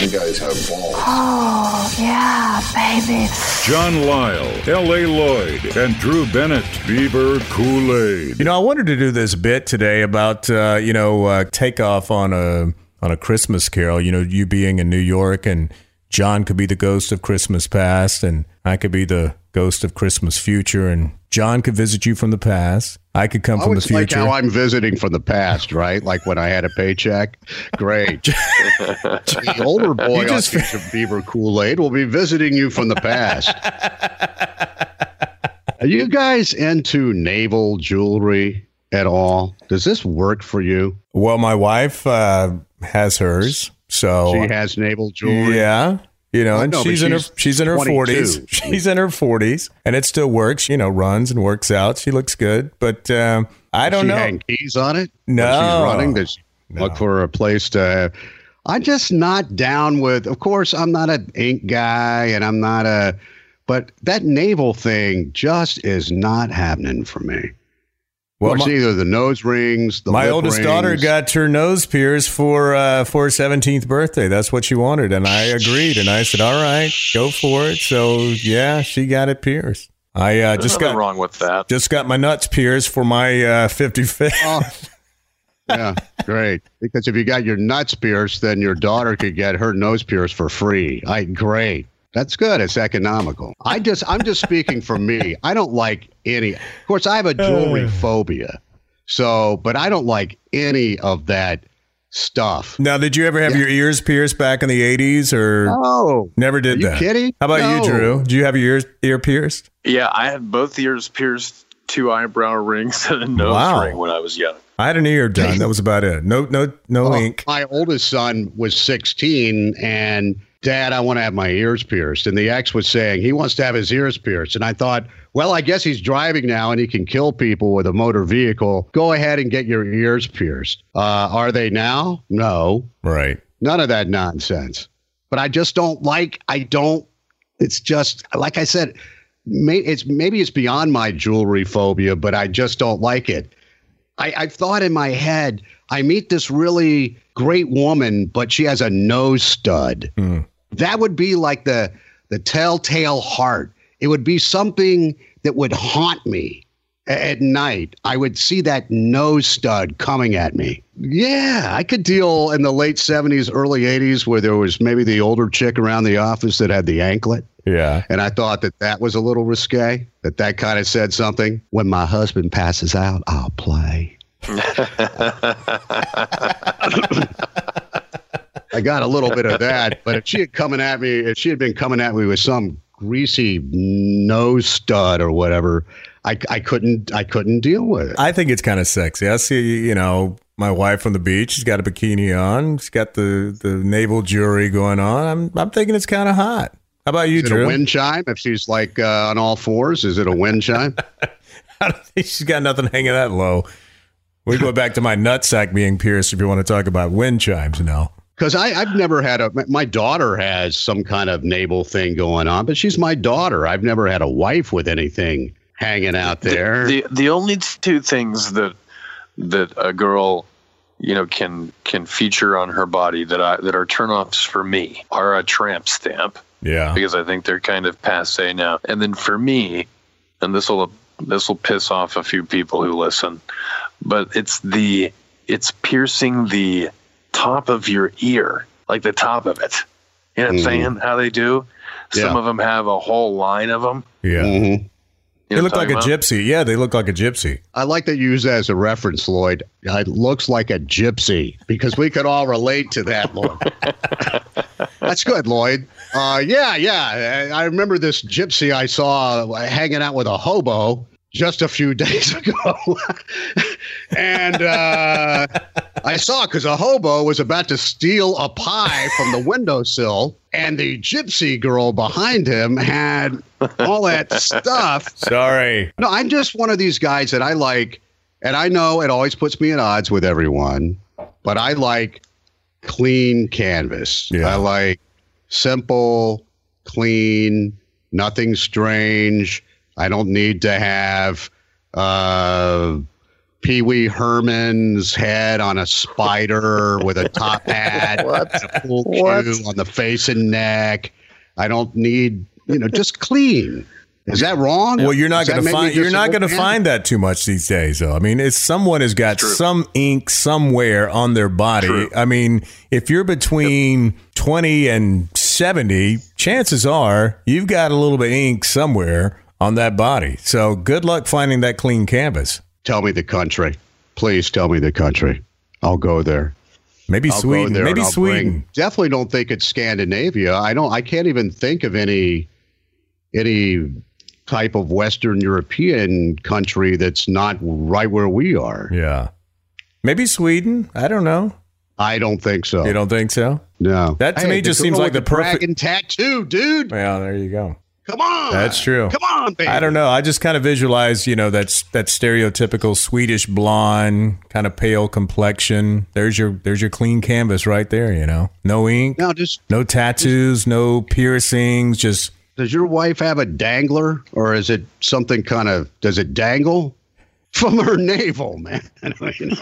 You guys have balls. Oh, yeah, baby. John Lisle, L.A. Lloyd, and Drew Bennett, Beaver Cool Aid. You know, I wanted to do this bit today about uh, you know uh, takeoff on a on a Christmas Carol. You know, you being in New York and John could be the ghost of Christmas past, and I could be the ghost of Christmas future, and John could visit you from the past. I could come from the was like future. how I'm visiting from the past, right? Like when I had a paycheck. Great. the older boy You just- on Future Beaver Cool Aid will be visiting you from the past. Are you guys into navel jewelry at all? Does this work for you? well, my wife uh, has hers, so She has navel jewelry. Yeah. You know, and no, but she's in her she's she's in her forties. She's in her forties, and it still works. You know, runs and works out. She looks good, but um, I don't she know. hang keys on it? No. she's running. Does she look for a place to? I'm just not down with. Of course, I'm not an ink guy, and I'm not a. But that navel thing just is not happening for me. Well, Well, my, either the nose rings, the my lip oldest rings. daughter got her nose pierced for uh, for her seventeenth birthday. That's what she wanted, and I agreed. And I said, "All right, go for it." So yeah, she got it pierced. I uh, just got wrong with that. just got my nuts pierced for my fifty fifth. Oh, yeah, great. Because if you got your nuts pierced, then your daughter could get her nose pierced for free. I great. That's good. It's economical. I just I'm just speaking for me. I don't like any of course I have a jewelry uh. phobia. So but I don't like any of that stuff. now, did you ever have your ears pierced back in the eighties, or Oh never did Are you that? kidding? How about No. you, Drew? Do you have your ears ear pierced? Yeah, I had both ears pierced, two eyebrow rings, and a nose Wow. ring when I was young. I had an ear done. That was about it. No, no, no Oh, ink. My oldest son was 16 and Dad, I want to have my ears pierced. And the ex was saying he wants to have his ears pierced. And I thought, well, I guess he's driving now and he can kill people with a motor vehicle. Go ahead and get your ears pierced. Uh, are they now? No, Right. none of that nonsense. But I just don't like, I don't, it's just, like I said, may, it's maybe it's beyond my jewelry phobia, but I just don't like it. I, I've thought in my head, I meet this really great woman, but she has a nose stud. Hmm. That would be like the the telltale heart. It would be something that would haunt me at night. I would see that nose stud coming at me. Yeah, I could deal in the late 70s, early 80s where there was maybe the older chick around the office that had the anklet. Yeah. And I thought that that was a little risque, that that kind of said something. When my husband passes out, I'll play. I got a little bit of that, but if she had coming at me, if she had been coming at me with some greasy nose stud or whatever, I, I couldn't I couldn't deal with it. I think it's kind of sexy. I see, you know, my wife on the beach. She's got a bikini on. She's got the, the navel jewelry going on. I'm I'm thinking it's kind of hot. How about you, Is it a wind chime? If she's like uh, on all fours, is it a wind chime? I don't think she's got nothing hanging that low. We go back to my nutsack being pierced if you want to talk about wind chimes now. Because I've never had a. My daughter has some kind of navel thing going on, but she's my daughter. I've never had a wife with anything hanging out there. The the only two things that that a girl you know can can feature on her body that I that are turnoffs for me are a tramp stamp Yeah. because I think they're kind of passe now. And then for me, and this will this will piss off a few people who listen, but it's the it's piercing the top of your ear, like the top of it. You know what I'm Mhm. saying? How they do. Some Yeah. of them have a whole line of them. Yeah. Mhm. They look like a gypsy. Yeah, they look like a gypsy. I like that you use that as a reference, Lloyd. It looks like a gypsy because we could all relate to that, Lloyd. That's good, Lloyd. Uh, yeah, yeah. I I remember this gypsy I saw hanging out with a hobo just a few days ago. And uh, I saw because a hobo was about to steal a pie from the windowsill, and the gypsy girl behind him had all that stuff. Sorry. No, I'm just one of these guys that I like, and I know it always puts me at odds with everyone, but I like clean canvas. Yeah. I like simple, clean, nothing strange. I don't need to have uh, Pee Wee Herman's head on a spider with a top hat, What? and a pool What? cue on the face and neck. I don't need, you know, just clean. Is that wrong? Well, you're not going to find you're not going to find that too much these days, though. I mean, it's someone has got some ink somewhere on their body. True. I mean, if you're between 20 and 70, chances are you've got a little bit of ink somewhere on that body. So good luck finding that clean canvas. Tell me the country. Please tell me the country. I'll go there. Maybe I'll Sweden. there. Maybe Sweden. bring- definitely don't think it's Scandinavia. I don't. I can't even think of any any type of Western European country that's not right where we are. Yeah. Maybe Sweden. I don't know. I don't think so. You don't think so? no. That to Hey, me just seems like the perfect- dragon tattoo, dude. Well, there you go. Come on. That's true. Come on, baby. I don't know. I just kind of visualize, you know, that's that stereotypical Swedish blonde, kind of pale complexion. There's your there's your clean canvas right there, you know. No ink, No, just no tattoos, no piercings, just does your wife have a dangler, or is it something kind of? Does it dangle from her navel, man? I mean,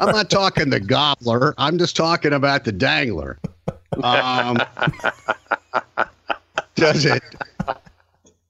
I'm not talking the gobbler. I'm just talking about the dangler. Um, does it?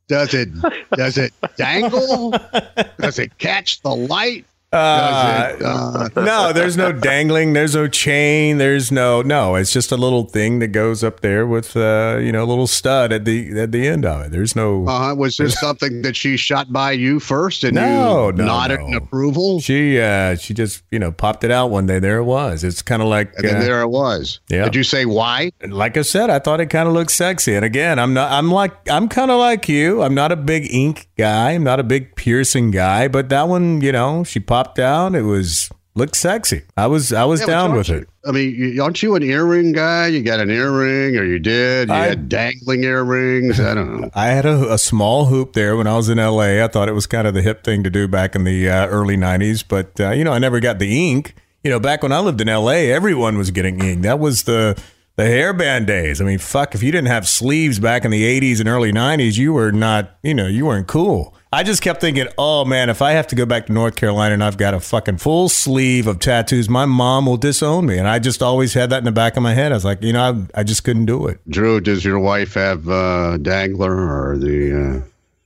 Does it? Does it dangle? Does it catch the light? Uh, no, there's no dangling, there's no chain, there's no no. It's just a little thing that goes up there with uh, you know, a little stud at the at the end of it. There's no uh, was this something that she shot by you first, and No, you no, nodded no. in approval? she uh she just, you know, popped it out one day. There it was. It's kind of like And then uh, there it was. yeah. Did you say why? like I said, I thought it kind of looked sexy. And again, I'm not. I'm like. I'm kind of like you. I'm not a big ink guy. I'm not a big piercing guy. But that one, you know, she popped out. It was looked sexy. I was. I was Yeah, down with you- it. I mean, aren't you an earring guy? You got an earring, or you did? You I- had dangling earrings. I don't know. I had a, a small hoop there when I was in LA. I thought it was kind of the hip thing to do back in the uh, early '90s. But uh, you know, I never got the ink. You know, back when I lived in LA, everyone was getting ink. That was the the hairband days. I mean, fuck, if you didn't have sleeves back in the '80s and early '90s, you were not. You know, you weren't cool. I just kept thinking, oh man, if I have to go back to North Carolina and I've got a fucking full sleeve of tattoos, my mom will disown me. And I just always had that in the back of my head. I was like, you know, I, I just couldn't do it. Drew, does your wife have uh, dangler or the? Uh,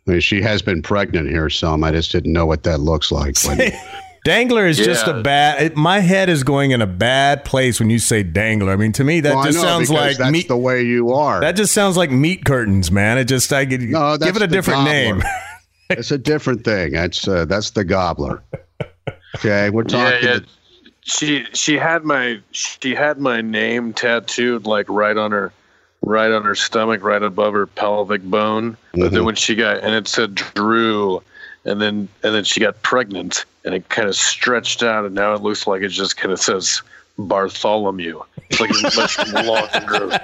I mean, she has been pregnant here some. I just didn't know what that looks like. When, Dangler is just a bad. It, my head is going in a bad place when you say dangler. I mean, to me, that Well, just know, sounds like that's meat. the way you are. that just sounds like meat curtains, man. It just I could No, give it a different gobbler. name. it's a different thing. That's uh, that's the gobbler. Okay, we're talking. yeah. She she had my she had my name tattooed like right on her right on her stomach, right above her pelvic bone. But then when she got and it said Drew, and then and then she got pregnant, and it kind of stretched out, and now it looks like it just kind of says Bartholomew. It's like it's much longer.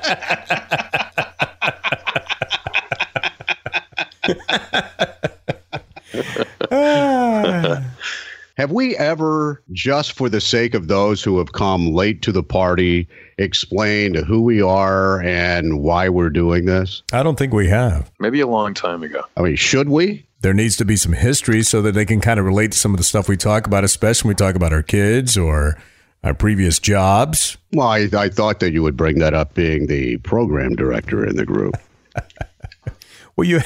We ever, just for the sake of those who have come late to the party, explained who we are and why we're doing this? I don't think we have. Maybe a long time ago. I mean, should we? There needs to be some history so that they can kind of relate to some of the stuff we talk about, especially when we talk about our kids or our previous jobs. Well, I, I thought that you would bring that up being the program director in the group Well, you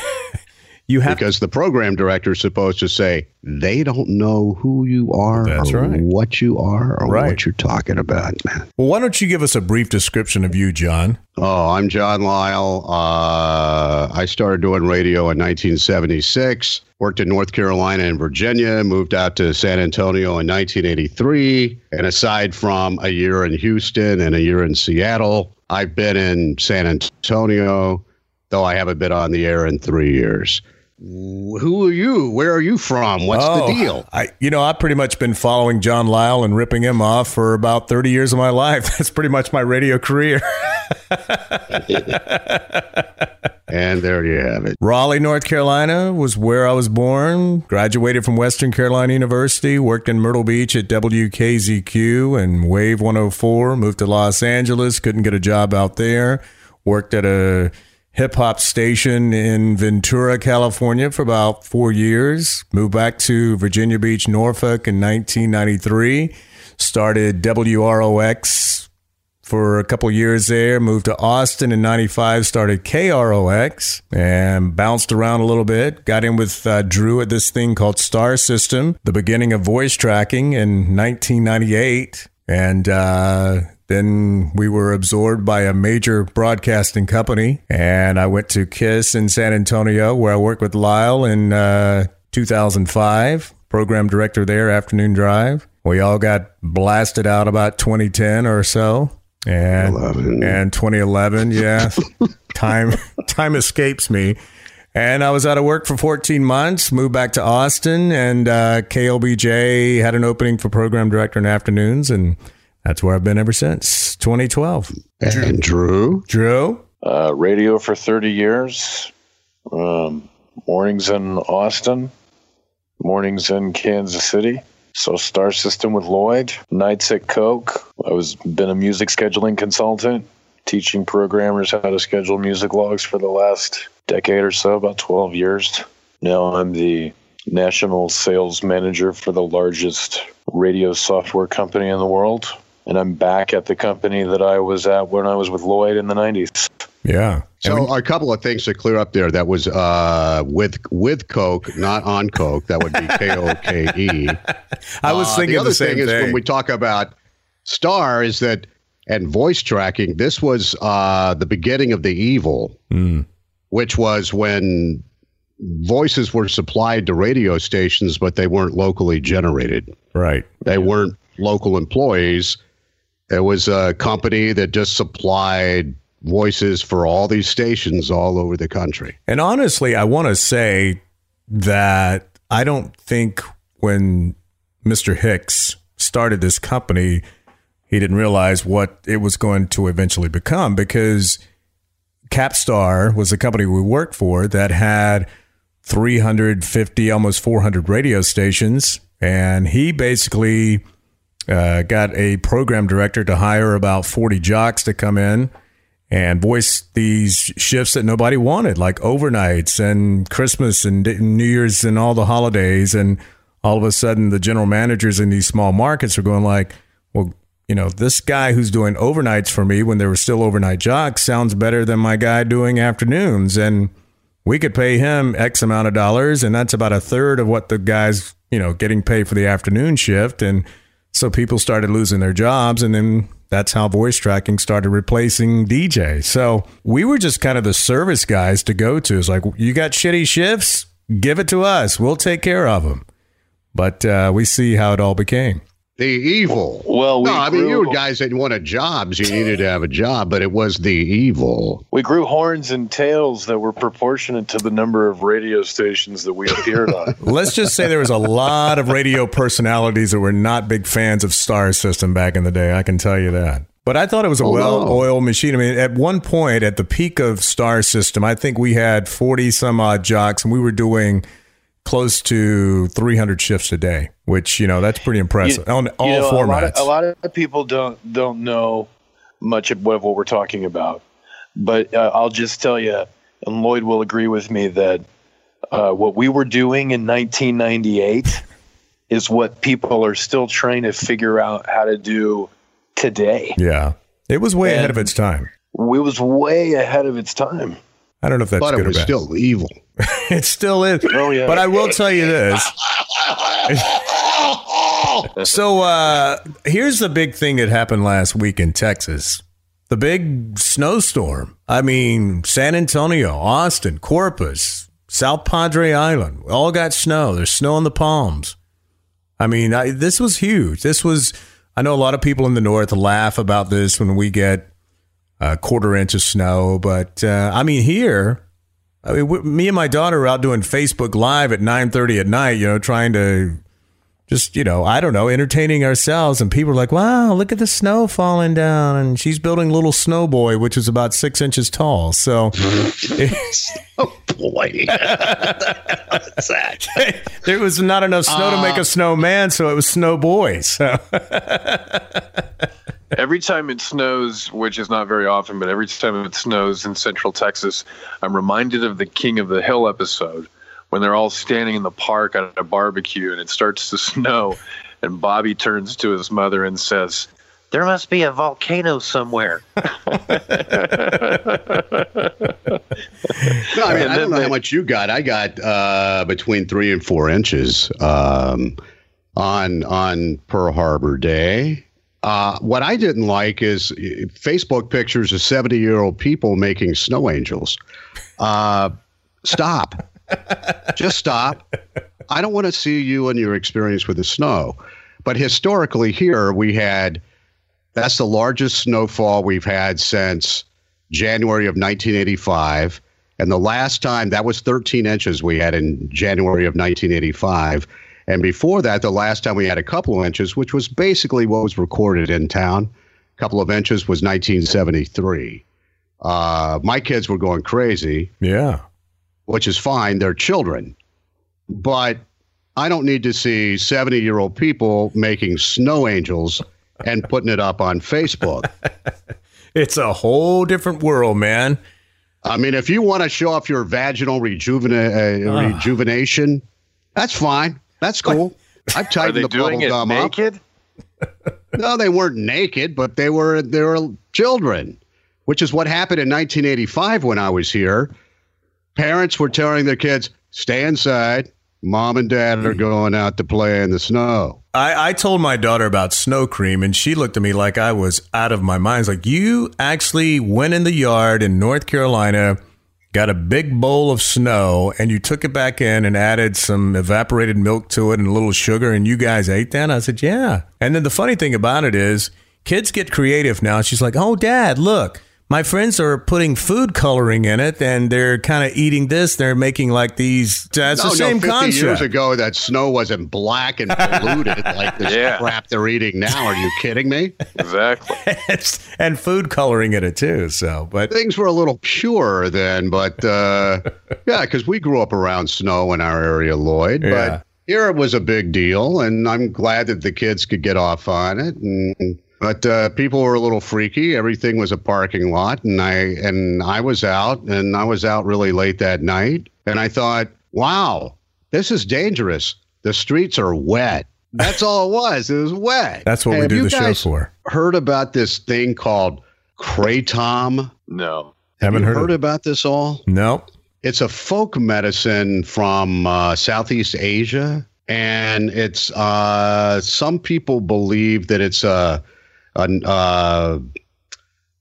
you have because the program director is supposed to say they don't know who you are That's or right. what you are or Right. what you're talking about. Well, why don't you give us a brief description of you, John? Oh, I'm John Lisle. Uh, I started doing radio in 1976. Worked in North Carolina and Virginia. Moved out to San Antonio in 1983. And aside from a year in Houston and a year in Seattle, I've been in San Antonio, though I haven't been on the air in three years. Who are you? Where are you from? What's Oh, the deal? I, you know, I've pretty much been following John Lisle and ripping him off for about 30 years of my life. That's pretty much my radio career. And there you have it. Raleigh, North Carolina was where I was born. Graduated from Western Carolina University. Worked in Myrtle Beach at WKZQ and Wave 104. Moved to Los Angeles. Couldn't get a job out there. Worked at a hip hop station in Ventura, California for about four years. Moved back to Virginia Beach, Norfolk in 1993. Started WROX for a couple years there. Moved to Austin in 95. Started KROX and bounced around a little bit. Got in with uh, Drew at this thing called Star System, the beginning of voice tracking in 1998. And, uh, then we were absorbed by a major broadcasting company, and I went to KISS in San Antonio, where I worked with Lisle in uh, 2005, program director there, Afternoon Drive. We all got blasted out about 2010 or so, and 11. and 2011, yeah, time time escapes me. And I was out of work for 14 months, moved back to Austin, and uh, KLBJ had an opening for program director in afternoons, and that's where I've been ever since 2012. And Drew. Drew? Uh, radio for 30 years. Um, mornings in Austin. Mornings in Kansas City. So Star System with Lloyd. Nights at Coke. I was been a music scheduling consultant, teaching programmers how to schedule music logs for the last decade or so, about 12 years. Now I'm the national sales manager for the largest radio software company in the world. And I'm back at the company that I was at when I was with Lloyd in the 90s. Yeah. So a couple of things to clear up there. That was uh, with with Coke, not on Coke. That would be K O K E. I was Uh, thinking the other the same thing is when we talk about Star is that and voice tracking. This was uh, the beginning of the evil, Mm. which was when voices were supplied to radio stations, but they weren't locally generated. right. They weren't local employees. It was a company that just supplied voices for all these stations all over the country. And honestly, I want to say that I don't think when Mr. Hicks started this company, he didn't realize what it was going to eventually become because Capstar was the company we worked for that had 350, almost 400 radio stations. And he basically uh, got a program director to hire about 40 jocks to come in and voice these shifts that nobody wanted, like overnights and Christmas and New Year's and all the holidays. And all of a sudden, the general managers in these small markets are going like, "Well, you know, this guy who's doing overnights for me when there were still overnight jocks sounds better than my guy doing afternoons." And we could pay him X amount of dollars, and that's about a third of what the guy's, you know, getting paid for the afternoon shift. And so people started losing their jobs, and then that's how voice tracking started replacing DJ. So we were just kind of the service guys to go to. It's like, you got shitty shifts? Give it to us. We'll take care of them. But uh, we see how it all became. The evil. Well, we no, I mean, you guys that wanted jobs, you needed to have a job, but it was the evil. We grew horns and tails that were proportionate to the number of radio stations that we appeared on. Let's just say there was a lot of radio personalities that were not big fans of Star System back in the day. I can tell you that. But I thought it was a Oh, well-oiled machine. I mean, at one point, at the peak of Star System, I think we had forty some odd jocks, and we were doing close to three hundred shifts a day. Which you know that's pretty impressive on all You know, formats. A lot, of, a lot of people don't don't know much of what, what we're talking about, but uh, I'll just tell you, and Lloyd will agree with me that uh, what we were doing in 1998 is what people are still trying to figure out how to do today. yeah, it was way ahead of its time. It was way ahead of its time. I don't know if that's but good it was or bad. still evil. it still is. Oh, yeah. But I will tell you this. so uh, here's the big thing that happened last week in Texas. The big snowstorm. I mean, San Antonio, Austin, Corpus, South Padre Island, all got snow. There's snow in the palms. I mean, I, this was huge. This was, I know a lot of people in the north laugh about this when we get a quarter inch of snow, but uh, I mean, here, I mean, me and my daughter are out doing Facebook Live at 9:30 at night, you know, trying to just, you know, I don't know, entertaining ourselves. And people are like, "Wow, look at the snow falling down!" And she's building little snow boy, which is about six inches tall. So Oh, boy. What's that? there was not enough snow to make a ah. snowman, so it was snow boy. So every time it snows, which is not very often, but every time it snows in central Texas, I'm reminded of the King of the Hill episode when they're all standing in the park at a barbecue and it starts to snow. And Bobby turns to his mother and says, There must be a volcano somewhere. No, I mean, I don't know how much you got. I got uh, between three and four inches um, on on Pearl Harbor Day. Uh, what I didn't like is Facebook pictures of seventy year old people making snow angels. Uh, stop, just stop. I don't want to see you and your experience with the snow. But historically, here we had that's the largest snowfall we've had since January of 1985. And the last time that was 13 inches we had in January of 1985. And before that, the last time we had a couple of inches, which was basically what was recorded in town, a couple of inches was 1973. Uh, my kids were going crazy, Yeah. which is fine. They're children. But I don't need to see 70 year old people making snow angels and putting it up on Facebook. It's a whole different world, man. I mean, if you want to show off your vaginal rejuvena- uh, rejuvenation, that's fine. That's cool. I've Are tightened they the bubble doing it gum up. naked? No, they weren't naked, but they were they were children, which is what happened in 1985 when I was here. Parents were telling their kids, "Stay inside. Mom and dad are going out to play in the snow." I, I told my daughter about snow cream, and she looked at me like I was out of my mind. It's like, you actually went in the yard in North Carolina, got a big bowl of snow, and you took it back in and added some evaporated milk to it and a little sugar, and you guys ate that? I said, yeah. And then the funny thing about it is, kids get creative now. She's like, oh, dad, look. My friends are putting food coloring in it, and they're kind of eating this. They're making like these. That's no, the same no, 50 concept. years ago, that snow wasn't black and polluted like this Yeah. crap they're eating now. Are you kidding me? Exactly. and food coloring in it too. So, but Things were a little purer then, but uh, yeah, because we grew up around snow in our area, Lloyd. Yeah. But here it was a big deal, and I'm glad that the kids could get off on it. And but uh, people were a little freaky. Everything was a parking lot, and I and I was out, and I was out really late that night, and I thought, wow, this is dangerous. The streets are wet. That's all it was. It was wet. that's what we do the show for. Heard about this thing called kratom? No. Haven't heard, heard of about this all? No. It's a folk medicine from uh, Southeast Asia, and it's uh, some people believe that it's a an uh,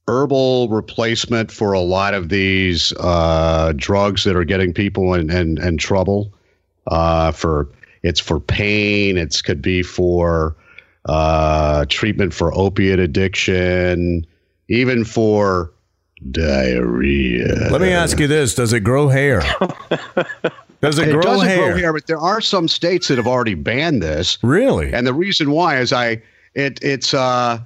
herbal replacement for a lot of these uh, drugs that are getting people in in, in trouble. Uh, for it's for pain. It's could be for uh, treatment for opiate addiction, even for diarrhea. Let me ask you this: Does it grow hair? Does it, It grow, doesn't hair? grow hair, but there are some states that have already banned this. Really? And the reason why is I it it's uh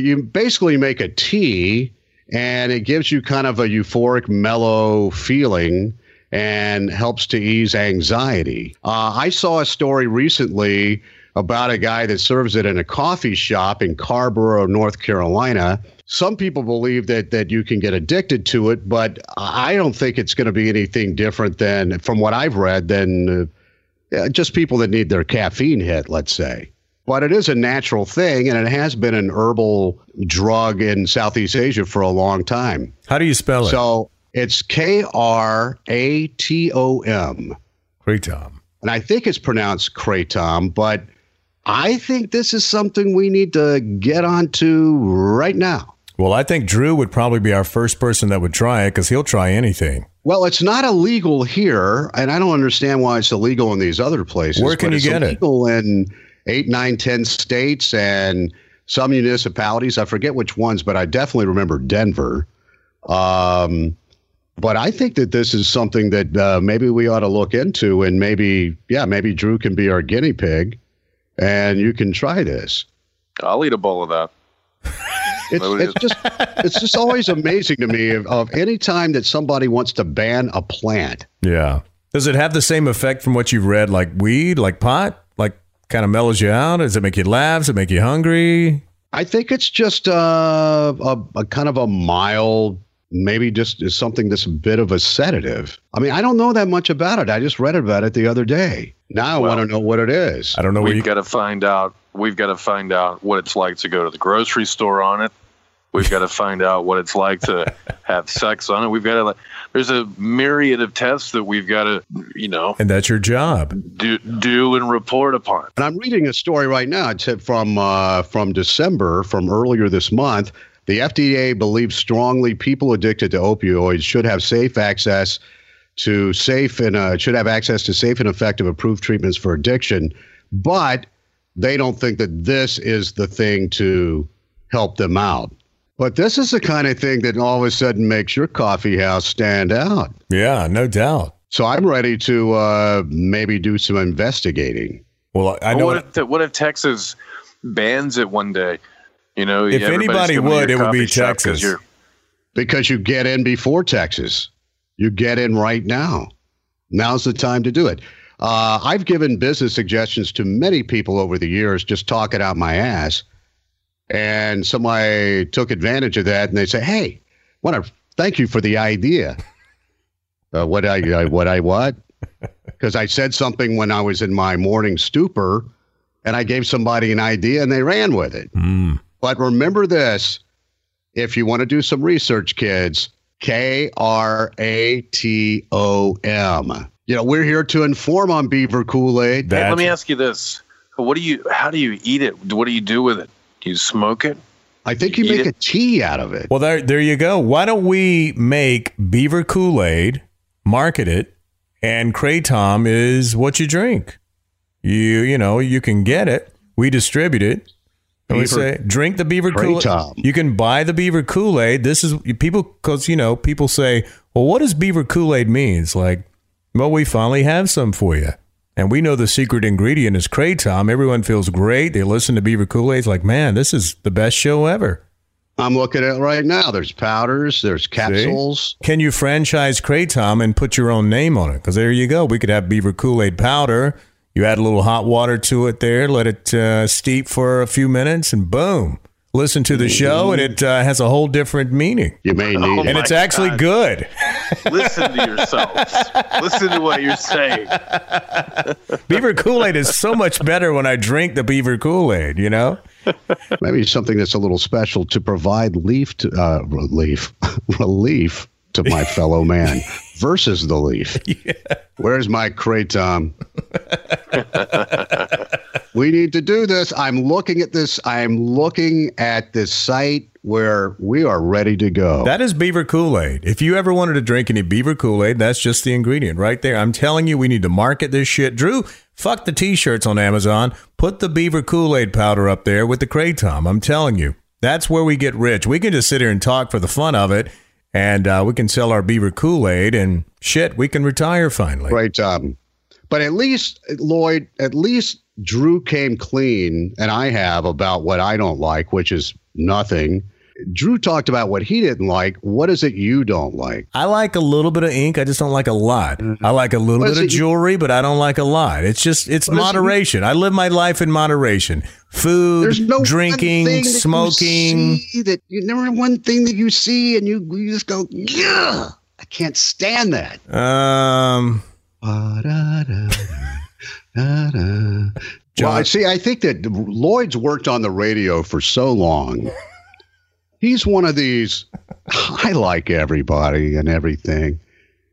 you basically make a tea and it gives you kind of a euphoric mellow feeling and helps to ease anxiety. Uh, I saw a story recently about a guy that serves it in a coffee shop in Carrboro, North Carolina. Some people believe that that you can get addicted to it, but I don't think it's going to be anything different than, from what I've read, than uh, just people that need their caffeine hit, let's say. But it is a natural thing, and it has been an herbal drug in Southeast Asia for a long time. How do you spell it? So it's K R A T O M. Kratom. And I think it's pronounced kratom, but I think this is something we need to get onto right now. Well, I think Drew would probably be our first person that would try it because he'll try anything. Well, it's not illegal here, and I don't understand why it's illegal in these other places. Where can you get it? illegal in eight, nine, ten states and some municipalities. I forget which ones, but I definitely remember Denver. Um, but I think that this is something that uh, maybe we ought to look into, and maybe, yeah, maybe Drew can be our guinea pig, and you can try this. I'll eat a bowl of that. It's, it's just it's just always amazing to me of, of any time that somebody wants to ban a plant. Yeah. Does it have the same effect from what you've read, like weed, like pot? Like kind of mellows you out? Does it make you laugh? Does it make you hungry? I think it's just uh, a, a kind of a mild, maybe just is something that's a bit of a sedative. I mean, I don't know that much about it. I just read about it the other day. Now I Well, want to know what it is. I don't know where We've you got to find out. We've got to find out what it's like to go to the grocery store on it. We've got to find out what it's like to have sex on it. We've got to. like. There's a myriad of tests that we've got to, you know, and that's your job. do do and report upon. And I'm reading a story right now. It's from uh, from December, from earlier this month. The FDA believes strongly people addicted to opioids should have safe access to safe and uh, should have access to safe and effective approved treatments for addiction, but they don't think that this is the thing to help them out. But this is the kind of thing that all of a sudden makes your coffee house stand out. Yeah, no doubt. So I'm ready to uh, maybe do some investigating. Well, I know. what, if, what if Texas bans it one day? You know, If anybody would, it would be coffee shop 'cause Texas. because you get in before Texas. You get in right now. Now's the time to do it. Uh, I've given business suggestions to many people over the years, just talking out my ass. And somebody took advantage of that and they say, Hey, want to thank you for the idea. Uh, what I, I what I what? Because I said something when I was in my morning stupor and I gave somebody an idea and they ran with it. Mm. But remember this if you want to do some research, kids, K R A T O M. You know, we're here to inform on Beaver Cool Aid. Hey, let me ask you this: What do you? How do you eat it? What do you do with it? Do you smoke it? I think you Eat make it. a tea out of it. Well, there, there you go. Why don't we make Beaver Cool Aid, market it, and Kratom is what you drink. You, you know, you can get it. We distribute it. And we say, drink the Beaver Cool Aid. You can buy the Beaver Cool Aid. This is people because you know people say, well, what does Beaver Cool Aid mean? It's like, well, we finally have some for you. And we know the secret ingredient is Kratom. Everyone feels great. They listen to Beaver Cool Aid. It's like, man, this is the best show ever. I'm looking at it right now. There's powders, there's capsules. Can you franchise Kratom and put your own name on it? Because there you go. We could have Beaver Cool Aid powder. You add a little hot water to it there, let it uh, steep for a few minutes, and boom. Listen to the show, and it uh, has a whole different meaning. You may need Oh, it. And it's actually God. good. Listen to yourselves. Listen to what you're saying. Beaver Cool Aid is so much better when I drink the Beaver Cool Aid, you know? Maybe something that's a little special to provide leaf to, uh, relief, relief to my fellow man versus the leaf. Where's my kratom? we need to do this. I'm looking at this. I'm looking at this site where we are ready to go. That is Beaver Cool Aid. If you ever wanted to drink any Beaver Cool Aid, that's just the ingredient right there. I'm telling you, we need to market this shit. Drew, fuck the t shirts on Amazon. Put the Beaver Cool Aid powder up there with the Kratom. I'm telling you, that's where we get rich. We can just sit here and talk for the fun of it, and uh, we can sell our Beaver Cool Aid, and shit, we can retire finally. kratom. But at least, Lloyd, at least Drew came clean, and I have about what I don't like, which is nothing. Drew talked about what he didn't like. What is it you don't like? I like a little bit of ink. I just don't like a lot. I like a little What bit of it you- jewelry, but I don't like a lot. It's just it's is it moderation. I live my life in moderation. Food, There's no drinking, thing that you smoking. see that you never one thing that you see and you, you just go, yeah, I can't stand that. Um, Well, I John- see. I think that Lloyd's worked on the radio for so long. He's one of these. I like everybody and everything.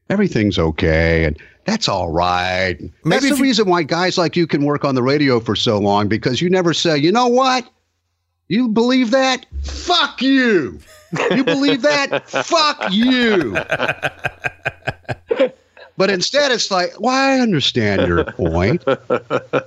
Everything's okay, and that's all right. Maybe that's the reason why guys like you can work on the radio for so long because you never say, you know what? You believe that? Fuck you. You believe that? Fuck you. But instead, it's like, well, I understand your point.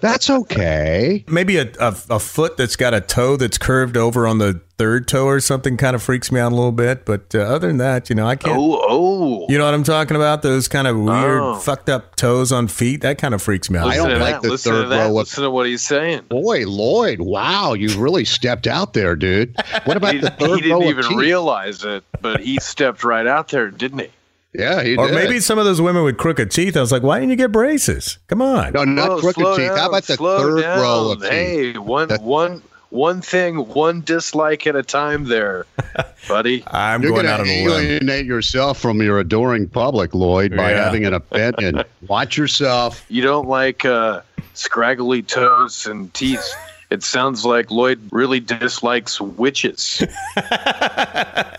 That's okay. maybe a, a a foot that's got a toe that's curved over on the third toe or something kind of freaks me out a little bit. But uh, other than that, you know, I can't. Oh, oh. You know what I'm talking about? Those kind of weird, Oh. fucked up toes on feet. That kind of freaks me out. I don't like that. the Listen third to that. row of- Listen to what he's saying. Boy, Lloyd, wow, you really stepped out there, dude. What about He, the he third row didn't of even teeth? realize it, but he stepped right out there, didn't he? Yeah, he did. Or did. maybe some of those women with crooked teeth. I was like, why didn't you get braces? Come on. no, not Whoa, crooked teeth. down, How about the slow third down. row of teeth? Hey, one, That- one, one thing, one dislike at a time there, buddy. I'm You're going going out on to a limb. alienate yourself from your adoring public, Lloyd, by Yeah. having an opinion. Watch yourself. You don't like uh, scraggly toes and teeth. It sounds like Lloyd really dislikes witches.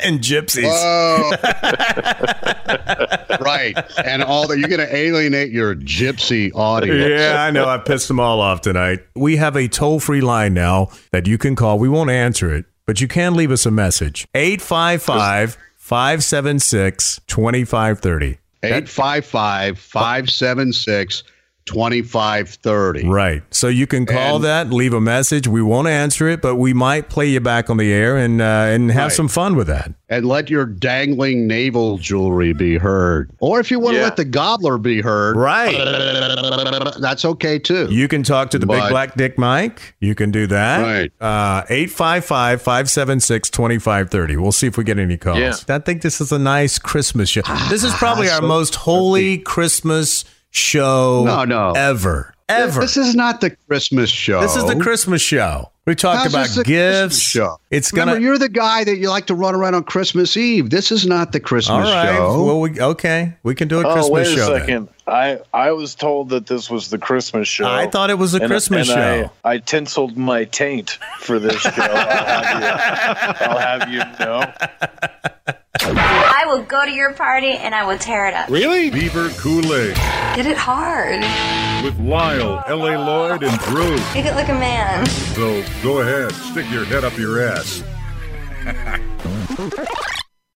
And gypsies. Right. And all that you're going to alienate your gypsy audience. Yeah, I know. I pissed them all off tonight. We have a toll free line now that you can call. We won't answer it, but you can leave us a message. 855 576 2530. 855 576 2530. Right. So you can call And- that, leave a message. We won't answer it, but we might play you back on the air and uh, and have Right. some fun with that. And let your dangling navel jewelry be heard. Or if you want to Yeah. let the gobbler be heard, Right. that's okay too. You can talk to the big black dick Mike. You can do that. Right. Uh 855-576-2530. We'll see if we get any calls. Yeah. I think this is a nice Christmas show. This is probably our So- most holy Christmas show No, no. ever. Ever. This is not the Christmas show. This is the Christmas show. We talked How's about this the Christmas gifts. show? It's gonna you're the guy that you like to run around on Christmas Eve. This is not the Christmas All right. show. Well, we, okay. We can do a Oh, Christmas wait a show. then. second. I I was told that this was the Christmas show. I thought it was a And- Christmas and show. I, I tinseled my taint for this show. I'll, have you, I'll have you know. I will go to your party and I will tear it up. Really? Beaver Cool-Aid Hit it hard. with Lisle, L.A. Lloyd, and Drew. Make it like a man. So go ahead, stick your head up your ass.